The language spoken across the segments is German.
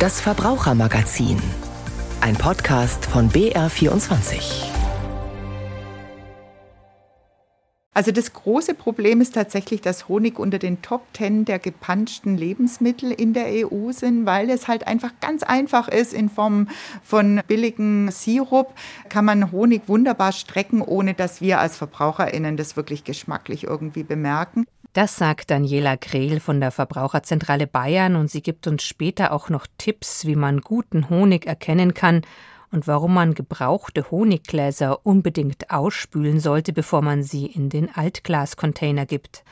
Das Verbrauchermagazin. Ein Podcast von BR24. Also das große Problem ist tatsächlich, dass Honig unter den Top Ten der gepanschten Lebensmittel in der EU sind, weil es halt einfach ganz einfach ist. In Form von billigen Sirup kann man Honig wunderbar strecken, ohne dass wir als VerbraucherInnen das wirklich geschmacklich irgendwie bemerken. Das sagt Daniela Grehl von der Verbraucherzentrale Bayern und sie gibt uns später auch noch Tipps, wie man guten Honig erkennen kann und warum man gebrauchte Honiggläser unbedingt ausspülen sollte, bevor man sie in den Altglascontainer gibt.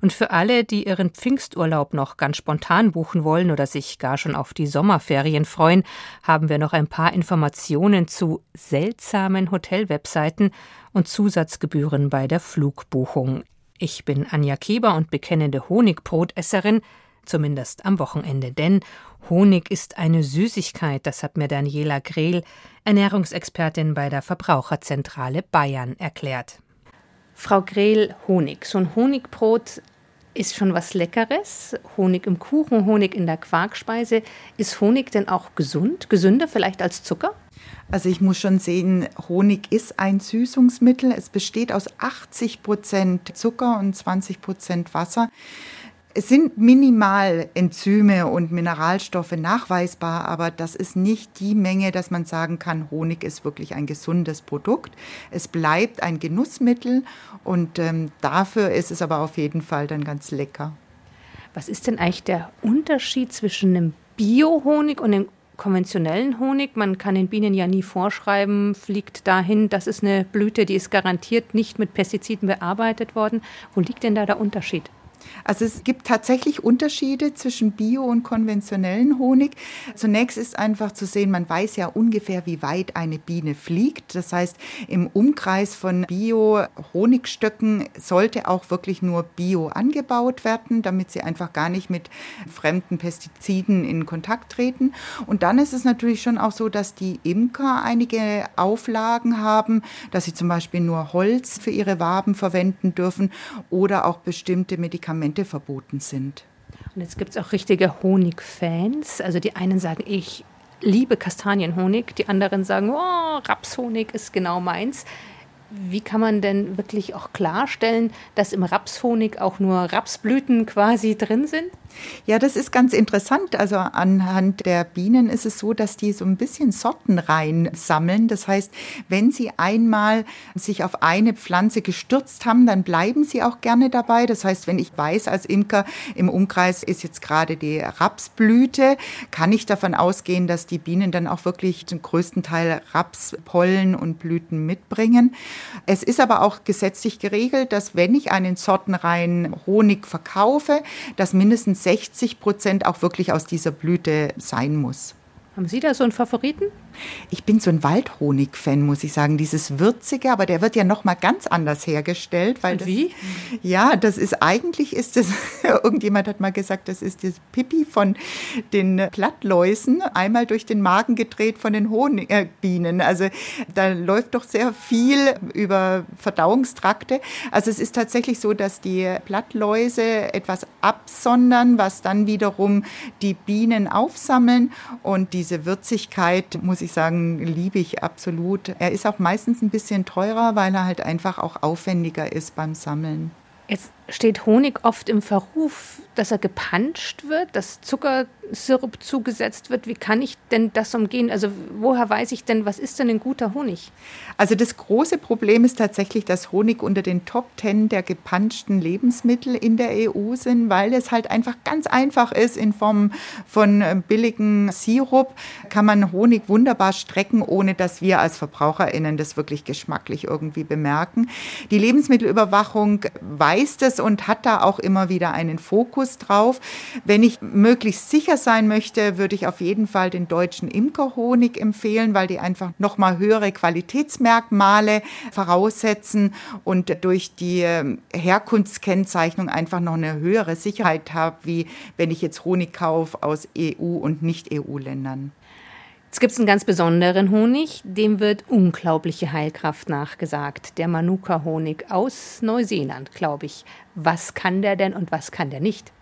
Und für alle, die ihren Pfingsturlaub noch ganz spontan buchen wollen oder sich gar schon auf die Sommerferien freuen, haben wir noch ein paar Informationen zu seltsamen Hotelwebseiten und Zusatzgebühren bei der Flugbuchung. Ich bin Anja Keber und bekennende Honigbrotesserin, zumindest am Wochenende, denn Honig ist eine Süßigkeit, das hat mir Daniela Grehl, Ernährungsexpertin bei der Verbraucherzentrale Bayern, erklärt. Frau Grehl, Honig. So ein Honigbrot ist schon was Leckeres. Honig im Kuchen, Honig in der Quarkspeise. Ist Honig denn auch gesund? Gesünder vielleicht als Zucker? Also ich muss schon sehen, Honig ist ein Süßungsmittel. Es besteht aus 80 Prozent Zucker und 20 Prozent Wasser. Es sind minimal Enzyme und Mineralstoffe nachweisbar, aber das ist nicht die Menge, dass man sagen kann, Honig ist wirklich ein gesundes Produkt. Es bleibt ein Genussmittel und ähm, dafür ist es aber auf jeden Fall dann ganz lecker. Was ist denn eigentlich der Unterschied zwischen einem Bio-Honig und einem konventionellen Honig. Man kann den Bienen ja nie vorschreiben, fliegt dahin, das ist eine Blüte, die ist garantiert nicht mit Pestiziden bearbeitet worden. Wo liegt denn da der Unterschied? Also es gibt tatsächlich Unterschiede zwischen Bio und konventionellen Honig. Zunächst ist einfach zu sehen, man weiß ja ungefähr, wie weit eine Biene fliegt. Das heißt, im Umkreis von Bio-Honigstöcken sollte auch wirklich nur Bio angebaut werden, damit sie einfach gar nicht mit fremden Pestiziden in Kontakt treten. Und dann ist es natürlich schon auch so, dass die Imker einige Auflagen haben, dass sie zum Beispiel nur Holz für ihre Waben verwenden dürfen oder auch bestimmte Medikamente Medikamente verboten sind. Und jetzt gibt es auch richtige Honigfans. Also die einen sagen, ich liebe Kastanienhonig, die anderen sagen, oh, Rapshonig ist genau meins. Wie kann man denn wirklich auch klarstellen, dass im Rapshonig auch nur Rapsblüten quasi drin sind? Ja, das ist ganz interessant. Also anhand der Bienen ist es so, dass die so ein bisschen Sorten rein sammeln. Das heißt, wenn sie einmal sich auf eine Pflanze gestürzt haben, dann bleiben sie auch gerne dabei. Das heißt, wenn ich weiß als Imker, im Umkreis ist jetzt gerade die Rapsblüte, kann ich davon ausgehen, dass die Bienen dann auch wirklich zum größten Teil Rapspollen und Blüten mitbringen. Es ist aber auch gesetzlich geregelt, dass wenn ich einen sortenreinen Honig verkaufe, dass mindestens 60 Prozent auch wirklich aus dieser Blüte sein muss. Haben Sie da so einen Favoriten? Ich bin so ein Waldhonig-Fan, muss ich sagen. Dieses Würzige, aber der wird ja noch mal ganz anders hergestellt. Weil Und wie? Das, ja, das ist eigentlich ist das, irgendjemand hat mal gesagt, das ist das Pipi von den Plattläusen, einmal durch den Magen gedreht von den Honigbienen. Äh, also da läuft doch sehr viel über Verdauungstrakte. Also es ist tatsächlich so, dass die Plattläuse etwas absondern, was dann wiederum die Bienen aufsammeln und die diese Würzigkeit, muss ich sagen, liebe ich absolut. Er ist auch meistens ein bisschen teurer, weil er halt einfach auch aufwendiger ist beim Sammeln. Jetzt steht Honig oft im Verruf, dass er gepanscht wird, dass Zuckersirup zugesetzt wird. Wie kann ich denn das umgehen? Also woher weiß ich denn, was ist denn ein guter Honig? Also das große Problem ist tatsächlich, dass Honig unter den Top Ten der gepanschten Lebensmittel in der EU sind, weil es halt einfach ganz einfach ist. In Form von äh, billigen Sirup kann man Honig wunderbar strecken, ohne dass wir als VerbraucherInnen das wirklich geschmacklich irgendwie bemerken. Die Lebensmittelüberwachung weiß das und hat da auch immer wieder einen Fokus drauf. Wenn ich möglichst sicher sein möchte, würde ich auf jeden Fall den deutschen Imkerhonig empfehlen, weil die einfach nochmal höhere Qualitätsmerkmale voraussetzen und durch die ähm, Herkunftskennzeichnung einfach noch eine höhere Sicherheit habe, wie wenn ich jetzt Honig kaufe aus EU und Nicht-EU-Ländern. Jetzt gibt es einen ganz besonderen Honig, dem wird unglaubliche Heilkraft nachgesagt. Der Manuka-Honig aus Neuseeland, glaube ich. Was kann der denn und was kann der nicht?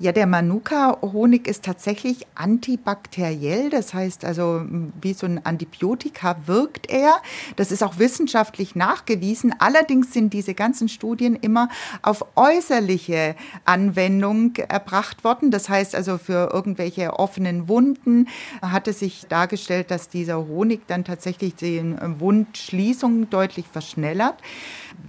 Ja, der Manuka-Honig ist tatsächlich antibakteriell. Das heißt also, wie so ein Antibiotika wirkt er. Das ist auch wissenschaftlich nachgewiesen. Allerdings sind diese ganzen Studien immer auf äußerliche Anwendung erbracht worden. Das heißt also, für irgendwelche offenen Wunden hat es sich dargestellt, dass dieser Honig dann tatsächlich die Wundschließung deutlich verschnellert.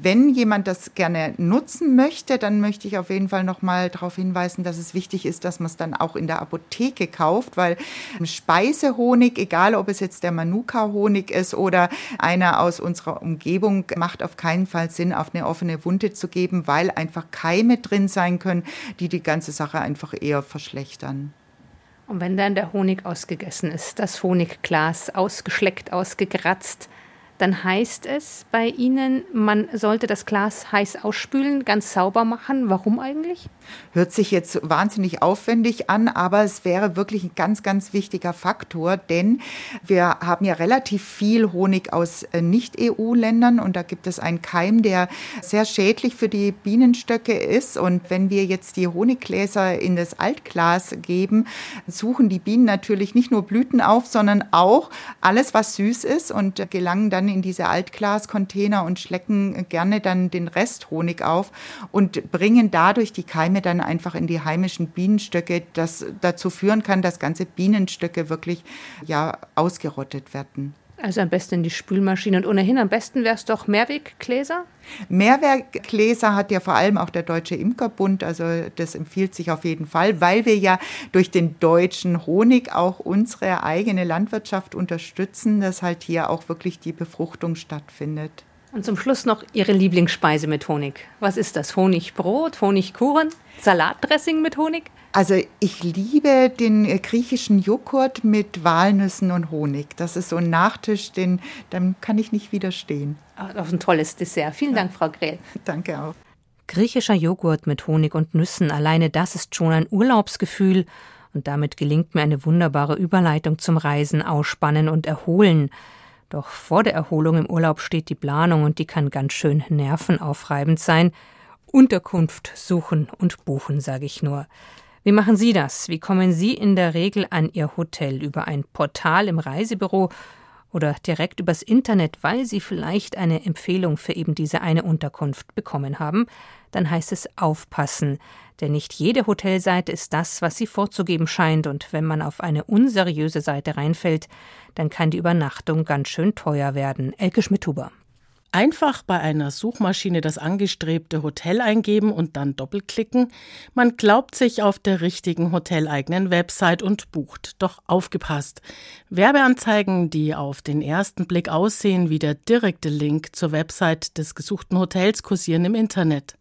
Wenn jemand das gerne nutzen möchte, dann möchte ich auf jeden Fall noch mal darauf hinweisen, dass es wichtig ist, dass man es dann auch in der Apotheke kauft, weil Speisehonig, egal ob es jetzt der Manuka-Honig ist oder einer aus unserer Umgebung, macht auf keinen Fall Sinn, auf eine offene Wunde zu geben, weil einfach Keime drin sein können, die die ganze Sache einfach eher verschlechtern. Und wenn dann der Honig ausgegessen ist, das Honigglas ausgeschleckt, ausgekratzt, dann heißt es bei Ihnen, man sollte das Glas heiß ausspülen, ganz sauber machen. Warum eigentlich? Hört sich jetzt wahnsinnig aufwendig an, aber es wäre wirklich ein ganz, ganz wichtiger Faktor, denn wir haben ja relativ viel Honig aus äh, Nicht-EU-Ländern und da gibt es einen Keim, der sehr schädlich für die Bienenstöcke ist. Und wenn wir jetzt die Honiggläser in das Altglas geben, suchen die Bienen natürlich nicht nur Blüten auf, sondern auch alles, was süß ist und gelangen dann in diese Altglascontainer und schlecken gerne dann den Rest Honig auf und bringen dadurch die Keime dann einfach in die heimischen Bienenstöcke, das dazu führen kann, dass ganze Bienenstöcke wirklich ja ausgerottet werden. Also am besten in die Spülmaschine und ohnehin am besten wäre es doch Mehrweggläser? Mehrweggläser hat ja vor allem auch der Deutsche Imkerbund, also das empfiehlt sich auf jeden Fall, weil wir ja durch den deutschen Honig auch unsere eigene Landwirtschaft unterstützen, dass halt hier auch wirklich die Befruchtung stattfindet. Und zum Schluss noch Ihre Lieblingsspeise mit Honig. Was ist das? Honigbrot, Honigkuchen, Salatdressing mit Honig? Also ich liebe den äh, griechischen Joghurt mit Walnüssen und Honig. Das ist so ein Nachtisch, den dann kann ich nicht widerstehen. Ach, das ist ein tolles Dessert. Vielen Dank, Frau Grell. Danke auch. Griechischer Joghurt mit Honig und Nüssen, alleine das ist schon ein Urlaubsgefühl. Und damit gelingt mir eine wunderbare Überleitung zum Reisen, Ausspannen und Erholen. Doch vor der Erholung im Urlaub steht die Planung und die kann ganz schön nervenaufreibend sein. Unterkunft suchen und buchen, sage ich nur. Wie machen Sie das? Wie kommen Sie in der Regel an Ihr Hotel? Über ein Portal im Reisebüro oder direkt übers Internet, weil Sie vielleicht eine Empfehlung für eben diese eine Unterkunft bekommen haben? Dann heißt es aufpassen. Denn nicht jede Hotelseite ist das, was sie vorzugeben scheint, und wenn man auf eine unseriöse Seite reinfällt, dann kann die Übernachtung ganz schön teuer werden. Elke Schmidhuber. Einfach bei einer Suchmaschine das angestrebte Hotel eingeben und dann doppelklicken. Man glaubt sich auf der richtigen hoteleigenen Website und bucht. Doch aufgepasst. Werbeanzeigen, die auf den ersten Blick aussehen wie der direkte Link zur Website des gesuchten Hotels kursieren im Internet.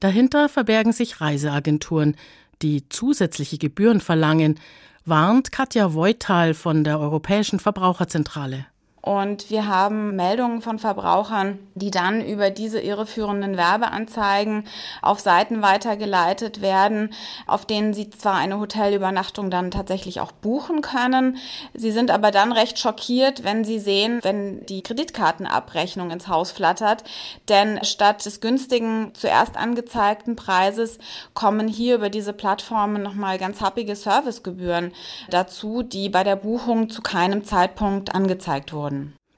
Dahinter verbergen sich Reiseagenturen, die zusätzliche Gebühren verlangen, warnt Katja Voital von der Europäischen Verbraucherzentrale. Und wir haben Meldungen von Verbrauchern, die dann über diese irreführenden Werbeanzeigen auf Seiten weitergeleitet werden, auf denen sie zwar eine Hotelübernachtung dann tatsächlich auch buchen können. Sie sind aber dann recht schockiert, wenn sie sehen, wenn die Kreditkartenabrechnung ins Haus flattert. Denn statt des günstigen, zuerst angezeigten Preises kommen hier über diese Plattformen nochmal ganz happige Servicegebühren dazu, die bei der Buchung zu keinem Zeitpunkt angezeigt wurden.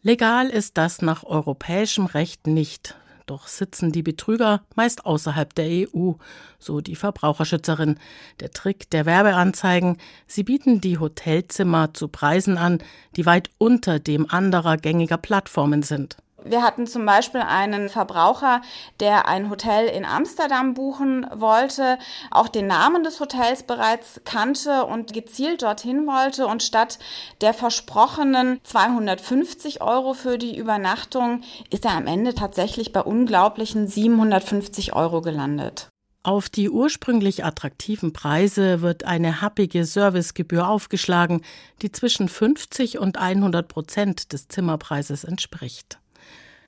Legal ist das nach europäischem Recht nicht. Doch sitzen die Betrüger meist außerhalb der EU, so die Verbraucherschützerin. Der Trick der Werbeanzeigen, sie bieten die Hotelzimmer zu Preisen an, die weit unter dem anderer gängiger Plattformen sind. Wir hatten zum Beispiel einen Verbraucher, der ein Hotel in Amsterdam buchen wollte, auch den Namen des Hotels bereits kannte und gezielt dorthin wollte und statt der versprochenen 250 Euro für die Übernachtung ist er am Ende tatsächlich bei unglaublichen 750 Euro gelandet. Auf die ursprünglich attraktiven Preise wird eine happige Servicegebühr aufgeschlagen, die zwischen 50 und 100 Prozent des Zimmerpreises entspricht.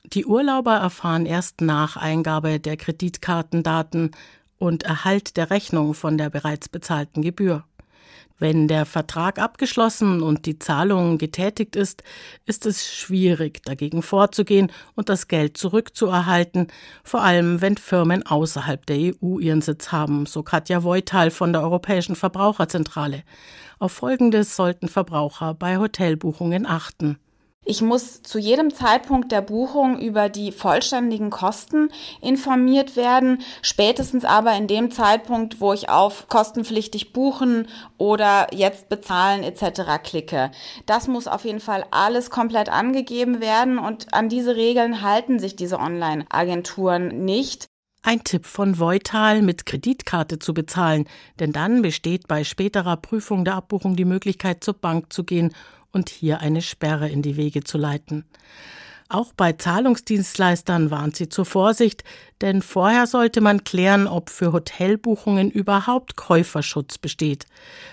Die Urlauber erfahren erst nach Eingabe der Kreditkartendaten und Erhalt der Rechnung von der bereits bezahlten Gebühr. Wenn der Vertrag abgeschlossen und die Zahlung getätigt ist, ist es schwierig, dagegen vorzugehen und das Geld zurückzuerhalten, vor allem wenn Firmen außerhalb der EU ihren Sitz haben, so Katja Voital von der Europäischen Verbraucherzentrale. Auf Folgendes sollten Verbraucher bei Hotelbuchungen achten. Ich muss zu jedem Zeitpunkt der Buchung über die vollständigen Kosten informiert werden, spätestens aber in dem Zeitpunkt, wo ich auf kostenpflichtig buchen oder jetzt bezahlen etc. klicke. Das muss auf jeden Fall alles komplett angegeben werden und an diese Regeln halten sich diese Online-Agenturen nicht. Ein Tipp von Voital, mit Kreditkarte zu bezahlen, denn dann besteht bei späterer Prüfung der Abbuchung die Möglichkeit, zur Bank zu gehen und hier eine Sperre in die Wege zu leiten. Auch bei Zahlungsdienstleistern warnt sie zur Vorsicht, denn vorher sollte man klären, ob für Hotelbuchungen überhaupt Käuferschutz besteht.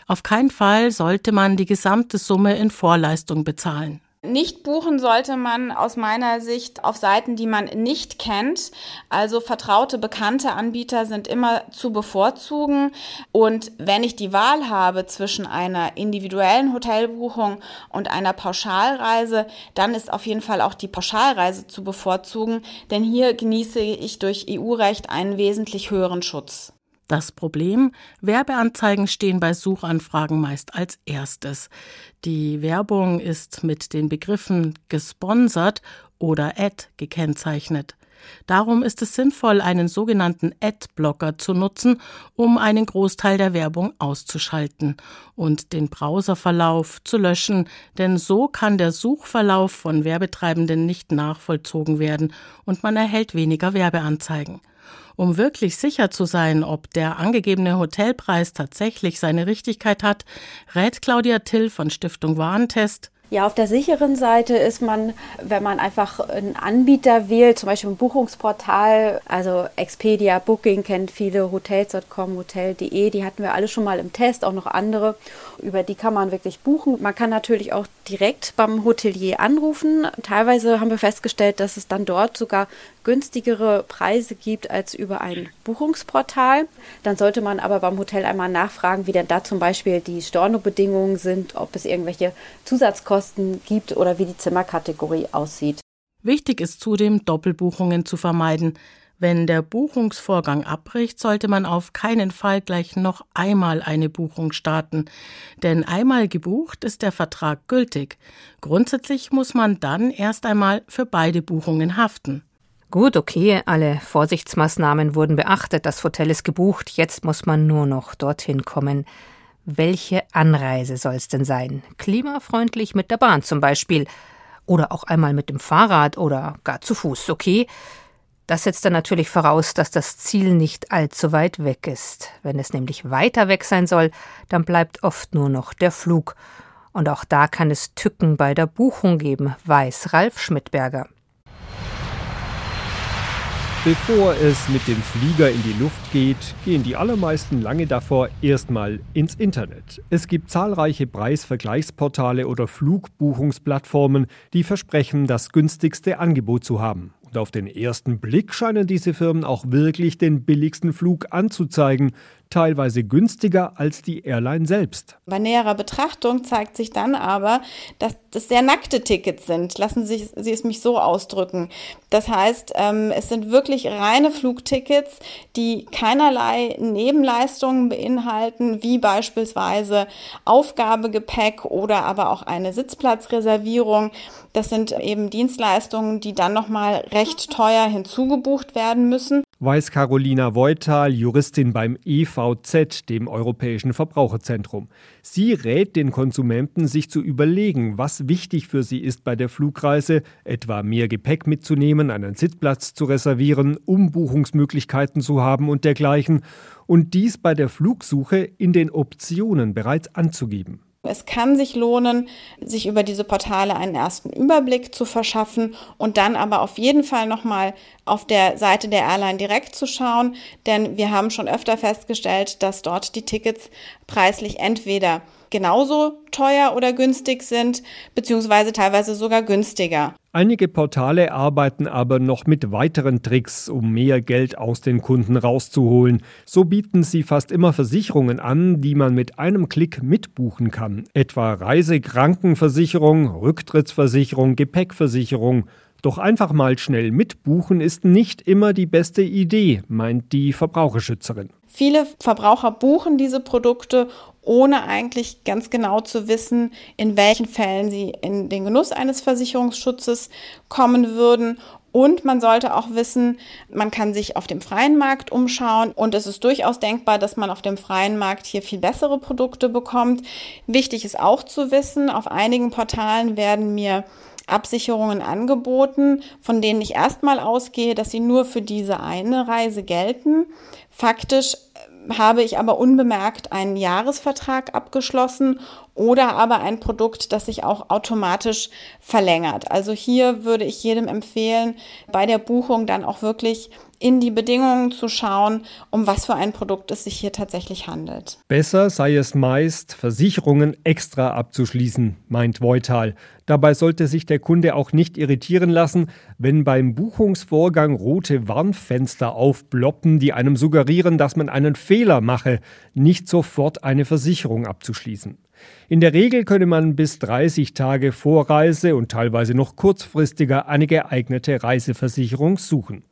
Auf keinen Fall sollte man die gesamte Summe in Vorleistung bezahlen. Nicht buchen sollte man aus meiner Sicht auf Seiten, die man nicht kennt. Also vertraute, bekannte Anbieter sind immer zu bevorzugen. Und wenn ich die Wahl habe zwischen einer individuellen Hotelbuchung und einer Pauschalreise, dann ist auf jeden Fall auch die Pauschalreise zu bevorzugen, denn hier genieße ich durch EU-Recht einen wesentlich höheren Schutz. Das Problem, Werbeanzeigen stehen bei Suchanfragen meist als erstes. Die Werbung ist mit den Begriffen gesponsert oder Ad gekennzeichnet. Darum ist es sinnvoll, einen sogenannten Adblocker zu nutzen, um einen Großteil der Werbung auszuschalten und den Browserverlauf zu löschen, denn so kann der Suchverlauf von Werbetreibenden nicht nachvollzogen werden und man erhält weniger Werbeanzeigen. Um wirklich sicher zu sein, ob der angegebene Hotelpreis tatsächlich seine Richtigkeit hat, rät Claudia Till von Stiftung Warentest, ja, auf der sicheren Seite ist man, wenn man einfach einen Anbieter wählt, zum Beispiel ein Buchungsportal, also Expedia, Booking kennt viele, Hotels.com, Hotel.de, die hatten wir alle schon mal im Test, auch noch andere. Über die kann man wirklich buchen. Man kann natürlich auch direkt beim Hotelier anrufen. Teilweise haben wir festgestellt, dass es dann dort sogar günstigere Preise gibt als über ein Buchungsportal. Dann sollte man aber beim Hotel einmal nachfragen, wie denn da zum Beispiel die Stornobedingungen sind, ob es irgendwelche Zusatzkosten gibt oder wie die Zimmerkategorie aussieht. Wichtig ist zudem, Doppelbuchungen zu vermeiden. Wenn der Buchungsvorgang abbricht, sollte man auf keinen Fall gleich noch einmal eine Buchung starten. Denn einmal gebucht ist der Vertrag gültig. Grundsätzlich muss man dann erst einmal für beide Buchungen haften. Gut, okay, alle Vorsichtsmaßnahmen wurden beachtet, das Hotel ist gebucht, jetzt muss man nur noch dorthin kommen. Welche Anreise soll es denn sein? Klimafreundlich mit der Bahn zum Beispiel. Oder auch einmal mit dem Fahrrad oder gar zu Fuß, okay? Das setzt dann natürlich voraus, dass das Ziel nicht allzu weit weg ist. Wenn es nämlich weiter weg sein soll, dann bleibt oft nur noch der Flug. Und auch da kann es Tücken bei der Buchung geben, weiß Ralf Schmidberger. Bevor es mit dem Flieger in die Luft geht, gehen die allermeisten lange davor erstmal ins Internet. Es gibt zahlreiche Preisvergleichsportale oder Flugbuchungsplattformen, die versprechen, das günstigste Angebot zu haben. Und auf den ersten Blick scheinen diese Firmen auch wirklich den billigsten Flug anzuzeigen, teilweise günstiger als die Airline selbst. Bei näherer Betrachtung zeigt sich dann aber, dass das sehr nackte Tickets sind. Lassen Sie, Sie es mich so ausdrücken. Das heißt, ähm, es sind wirklich reine Flugtickets, die keinerlei Nebenleistungen beinhalten, wie beispielsweise Aufgabegepäck oder aber auch eine Sitzplatzreservierung. Das sind eben Dienstleistungen, die dann nochmal recht teuer hinzugebucht werden müssen weiß Carolina Voital, Juristin beim EVZ, dem Europäischen Verbraucherzentrum. Sie rät den Konsumenten, sich zu überlegen, was wichtig für sie ist bei der Flugreise, etwa mehr Gepäck mitzunehmen, einen Sitzplatz zu reservieren, Umbuchungsmöglichkeiten zu haben und dergleichen, und dies bei der Flugsuche in den Optionen bereits anzugeben. Es kann sich lohnen, sich über diese Portale einen ersten Überblick zu verschaffen und dann aber auf jeden Fall nochmal auf der Seite der Airline direkt zu schauen, denn wir haben schon öfter festgestellt, dass dort die Tickets preislich entweder genauso teuer oder günstig sind, beziehungsweise teilweise sogar günstiger. Einige Portale arbeiten aber noch mit weiteren Tricks, um mehr Geld aus den Kunden rauszuholen. So bieten sie fast immer Versicherungen an, die man mit einem Klick mitbuchen kann. Etwa Reisekrankenversicherung, Rücktrittsversicherung, Gepäckversicherung. Doch einfach mal schnell mitbuchen ist nicht immer die beste Idee, meint die Verbraucherschützerin. Viele Verbraucher buchen diese Produkte, ohne eigentlich ganz genau zu wissen, in welchen Fällen sie in den Genuss eines Versicherungsschutzes kommen würden. Und man sollte auch wissen, man kann sich auf dem freien Markt umschauen und es ist durchaus denkbar, dass man auf dem freien Markt hier viel bessere Produkte bekommt. Wichtig ist auch zu wissen, auf einigen Portalen werden mir Absicherungen angeboten, von denen ich erstmal ausgehe, dass sie nur für diese eine Reise gelten. Faktisch äh, habe ich aber unbemerkt einen Jahresvertrag abgeschlossen oder aber ein Produkt, das sich auch automatisch verlängert. Also hier würde ich jedem empfehlen, bei der Buchung dann auch wirklich in die Bedingungen zu schauen, um was für ein Produkt es sich hier tatsächlich handelt. Besser sei es meist, Versicherungen extra abzuschließen, meint Voital. Dabei sollte sich der Kunde auch nicht irritieren lassen, wenn beim Buchungsvorgang rote Warnfenster aufploppen, die einem suggerieren, dass man einen Fehler mache, nicht sofort eine Versicherung abzuschließen. In der Regel könne man bis 30 Tage vor Reise und teilweise noch kurzfristiger eine geeignete Reiseversicherung suchen.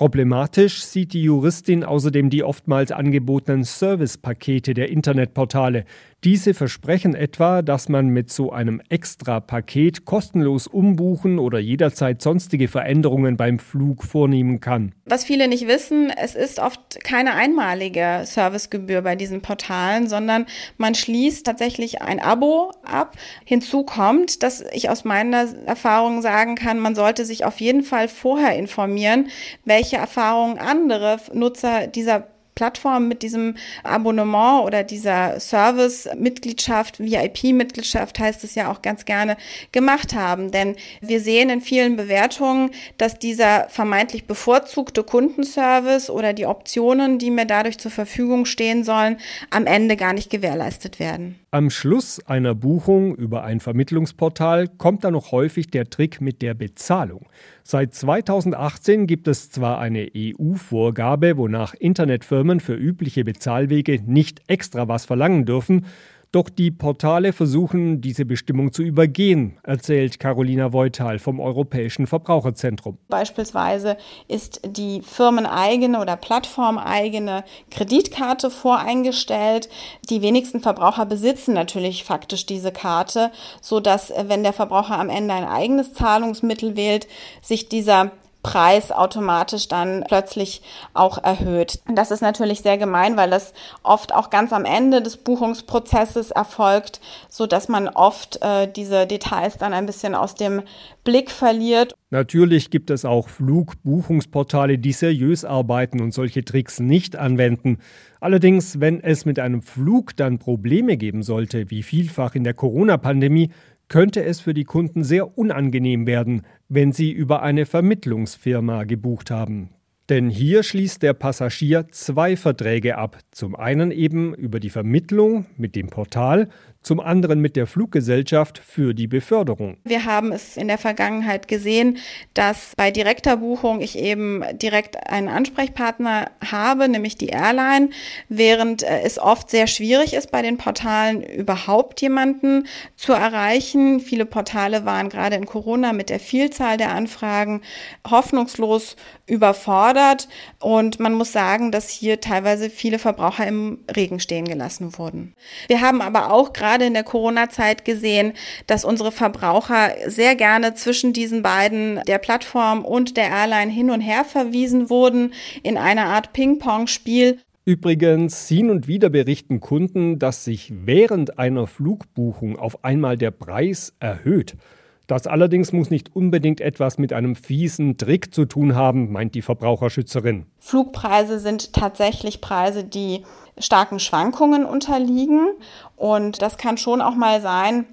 Problematisch sieht die Juristin außerdem die oftmals angebotenen Servicepakete der Internetportale, diese versprechen etwa, dass man mit so einem Extra-Paket kostenlos umbuchen oder jederzeit sonstige Veränderungen beim Flug vornehmen kann. Was viele nicht wissen, es ist oft keine einmalige Servicegebühr bei diesen Portalen, sondern man schließt tatsächlich ein Abo ab. Hinzu kommt, dass ich aus meiner Erfahrung sagen kann, man sollte sich auf jeden Fall vorher informieren, welche Erfahrungen andere Nutzer dieser Plattform mit diesem Abonnement oder dieser Service-Mitgliedschaft, VIP-Mitgliedschaft heißt es ja auch ganz gerne, gemacht haben. Denn wir sehen in vielen Bewertungen, dass dieser vermeintlich bevorzugte Kundenservice oder die Optionen, die mir dadurch zur Verfügung stehen sollen, am Ende gar nicht gewährleistet werden. Am Schluss einer Buchung über ein Vermittlungsportal kommt dann noch häufig der Trick mit der Bezahlung. Seit 2018 gibt es zwar eine EU-Vorgabe, wonach Internetfirmen für übliche Bezahlwege nicht extra was verlangen dürfen, doch die Portale versuchen, diese Bestimmung zu übergehen, erzählt Carolina Voital vom Europäischen Verbraucherzentrum. Beispielsweise ist die firmeneigene oder plattformeigene Kreditkarte voreingestellt. Die wenigsten Verbraucher besitzen natürlich faktisch diese Karte, so dass wenn der Verbraucher am Ende ein eigenes Zahlungsmittel wählt, sich dieser Preis automatisch dann plötzlich auch erhöht. Das ist natürlich sehr gemein, weil das oft auch ganz am Ende des Buchungsprozesses erfolgt, so dass man oft äh, diese Details dann ein bisschen aus dem Blick verliert. Natürlich gibt es auch Flugbuchungsportale, die seriös arbeiten und solche Tricks nicht anwenden. Allerdings, wenn es mit einem Flug dann Probleme geben sollte, wie vielfach in der Corona-Pandemie, könnte es für die Kunden sehr unangenehm werden, wenn sie über eine Vermittlungsfirma gebucht haben. Denn hier schließt der Passagier zwei Verträge ab. Zum einen eben über die Vermittlung mit dem Portal, zum anderen mit der Fluggesellschaft für die Beförderung. Wir haben es in der Vergangenheit gesehen, dass bei direkter Buchung ich eben direkt einen Ansprechpartner habe, nämlich die Airline, während äh, es oft sehr schwierig ist, bei den Portalen überhaupt jemanden zu erreichen. Viele Portale waren gerade in Corona mit der Vielzahl der Anfragen hoffnungslos überfordert und man muss sagen, dass hier teilweise viele Verbraucher im Regen stehen gelassen wurden. Wir haben aber auch gerade gerade in der Corona-Zeit gesehen, dass unsere Verbraucher sehr gerne zwischen diesen beiden, der Plattform und der Airline, hin und her verwiesen wurden in einer Art Ping-Pong-Spiel. Übrigens, hin und wieder berichten Kunden, dass sich während einer Flugbuchung auf einmal der Preis erhöht. Das allerdings muss nicht unbedingt etwas mit einem fiesen Trick zu tun haben, meint die Verbraucherschützerin. Flugpreise sind tatsächlich Preise, die starken Schwankungen unterliegen. Und das kann schon auch mal sein,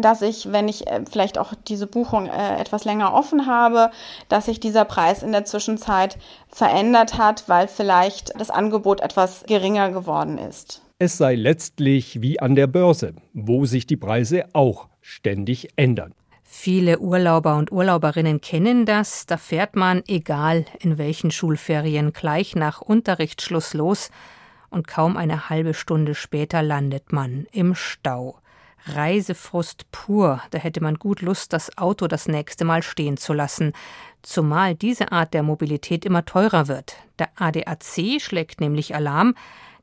dass ich, wenn ich äh, vielleicht auch diese Buchung äh, etwas länger offen habe, dass sich dieser Preis in der Zwischenzeit verändert hat, weil vielleicht das Angebot etwas geringer geworden ist. Es sei letztlich wie an der Börse, wo sich die Preise auch ständig ändern. Viele Urlauber und Urlauberinnen kennen das. Da fährt man, egal in welchen Schulferien, gleich nach Unterrichtsschluss los und kaum eine halbe Stunde später landet man im Stau. Reisefrust pur, da hätte man gut Lust, das Auto das nächste Mal stehen zu lassen. Zumal diese Art der Mobilität immer teurer wird. Der ADAC schlägt nämlich Alarm.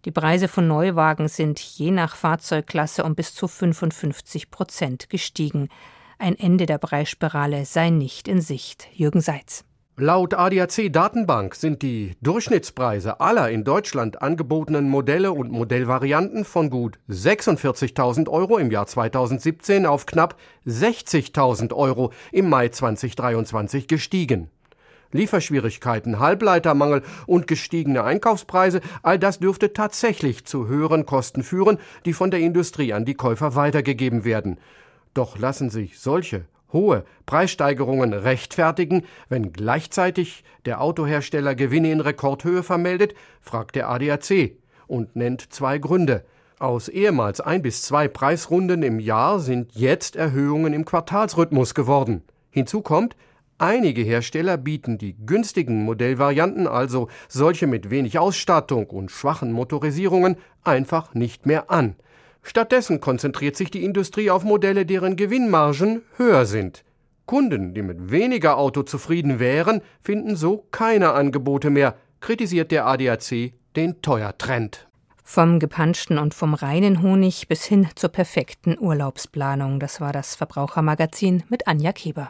Die Preise von Neuwagen sind je nach Fahrzeugklasse um bis zu 55 Prozent gestiegen. Ein Ende der Preisspirale sei nicht in Sicht. Jürgen Seitz. Laut ADAC-Datenbank sind die Durchschnittspreise aller in Deutschland angebotenen Modelle und Modellvarianten von gut 46.000 Euro im Jahr 2017 auf knapp 60.000 Euro im Mai 2023 gestiegen. Lieferschwierigkeiten, Halbleitermangel und gestiegene Einkaufspreise, all das dürfte tatsächlich zu höheren Kosten führen, die von der Industrie an die Käufer weitergegeben werden. Doch lassen sich solche hohe Preissteigerungen rechtfertigen, wenn gleichzeitig der Autohersteller Gewinne in Rekordhöhe vermeldet, fragt der ADAC und nennt zwei Gründe. Aus ehemals ein bis zwei Preisrunden im Jahr sind jetzt Erhöhungen im Quartalsrhythmus geworden. Hinzu kommt, einige Hersteller bieten die günstigen Modellvarianten, also solche mit wenig Ausstattung und schwachen Motorisierungen, einfach nicht mehr an. Stattdessen konzentriert sich die Industrie auf Modelle, deren Gewinnmargen höher sind. Kunden, die mit weniger Auto zufrieden wären, finden so keine Angebote mehr, kritisiert der ADAC den Teuertrend. Vom gepanschten und vom reinen Honig bis hin zur perfekten Urlaubsplanung. Das war das Verbrauchermagazin mit Anja Keber.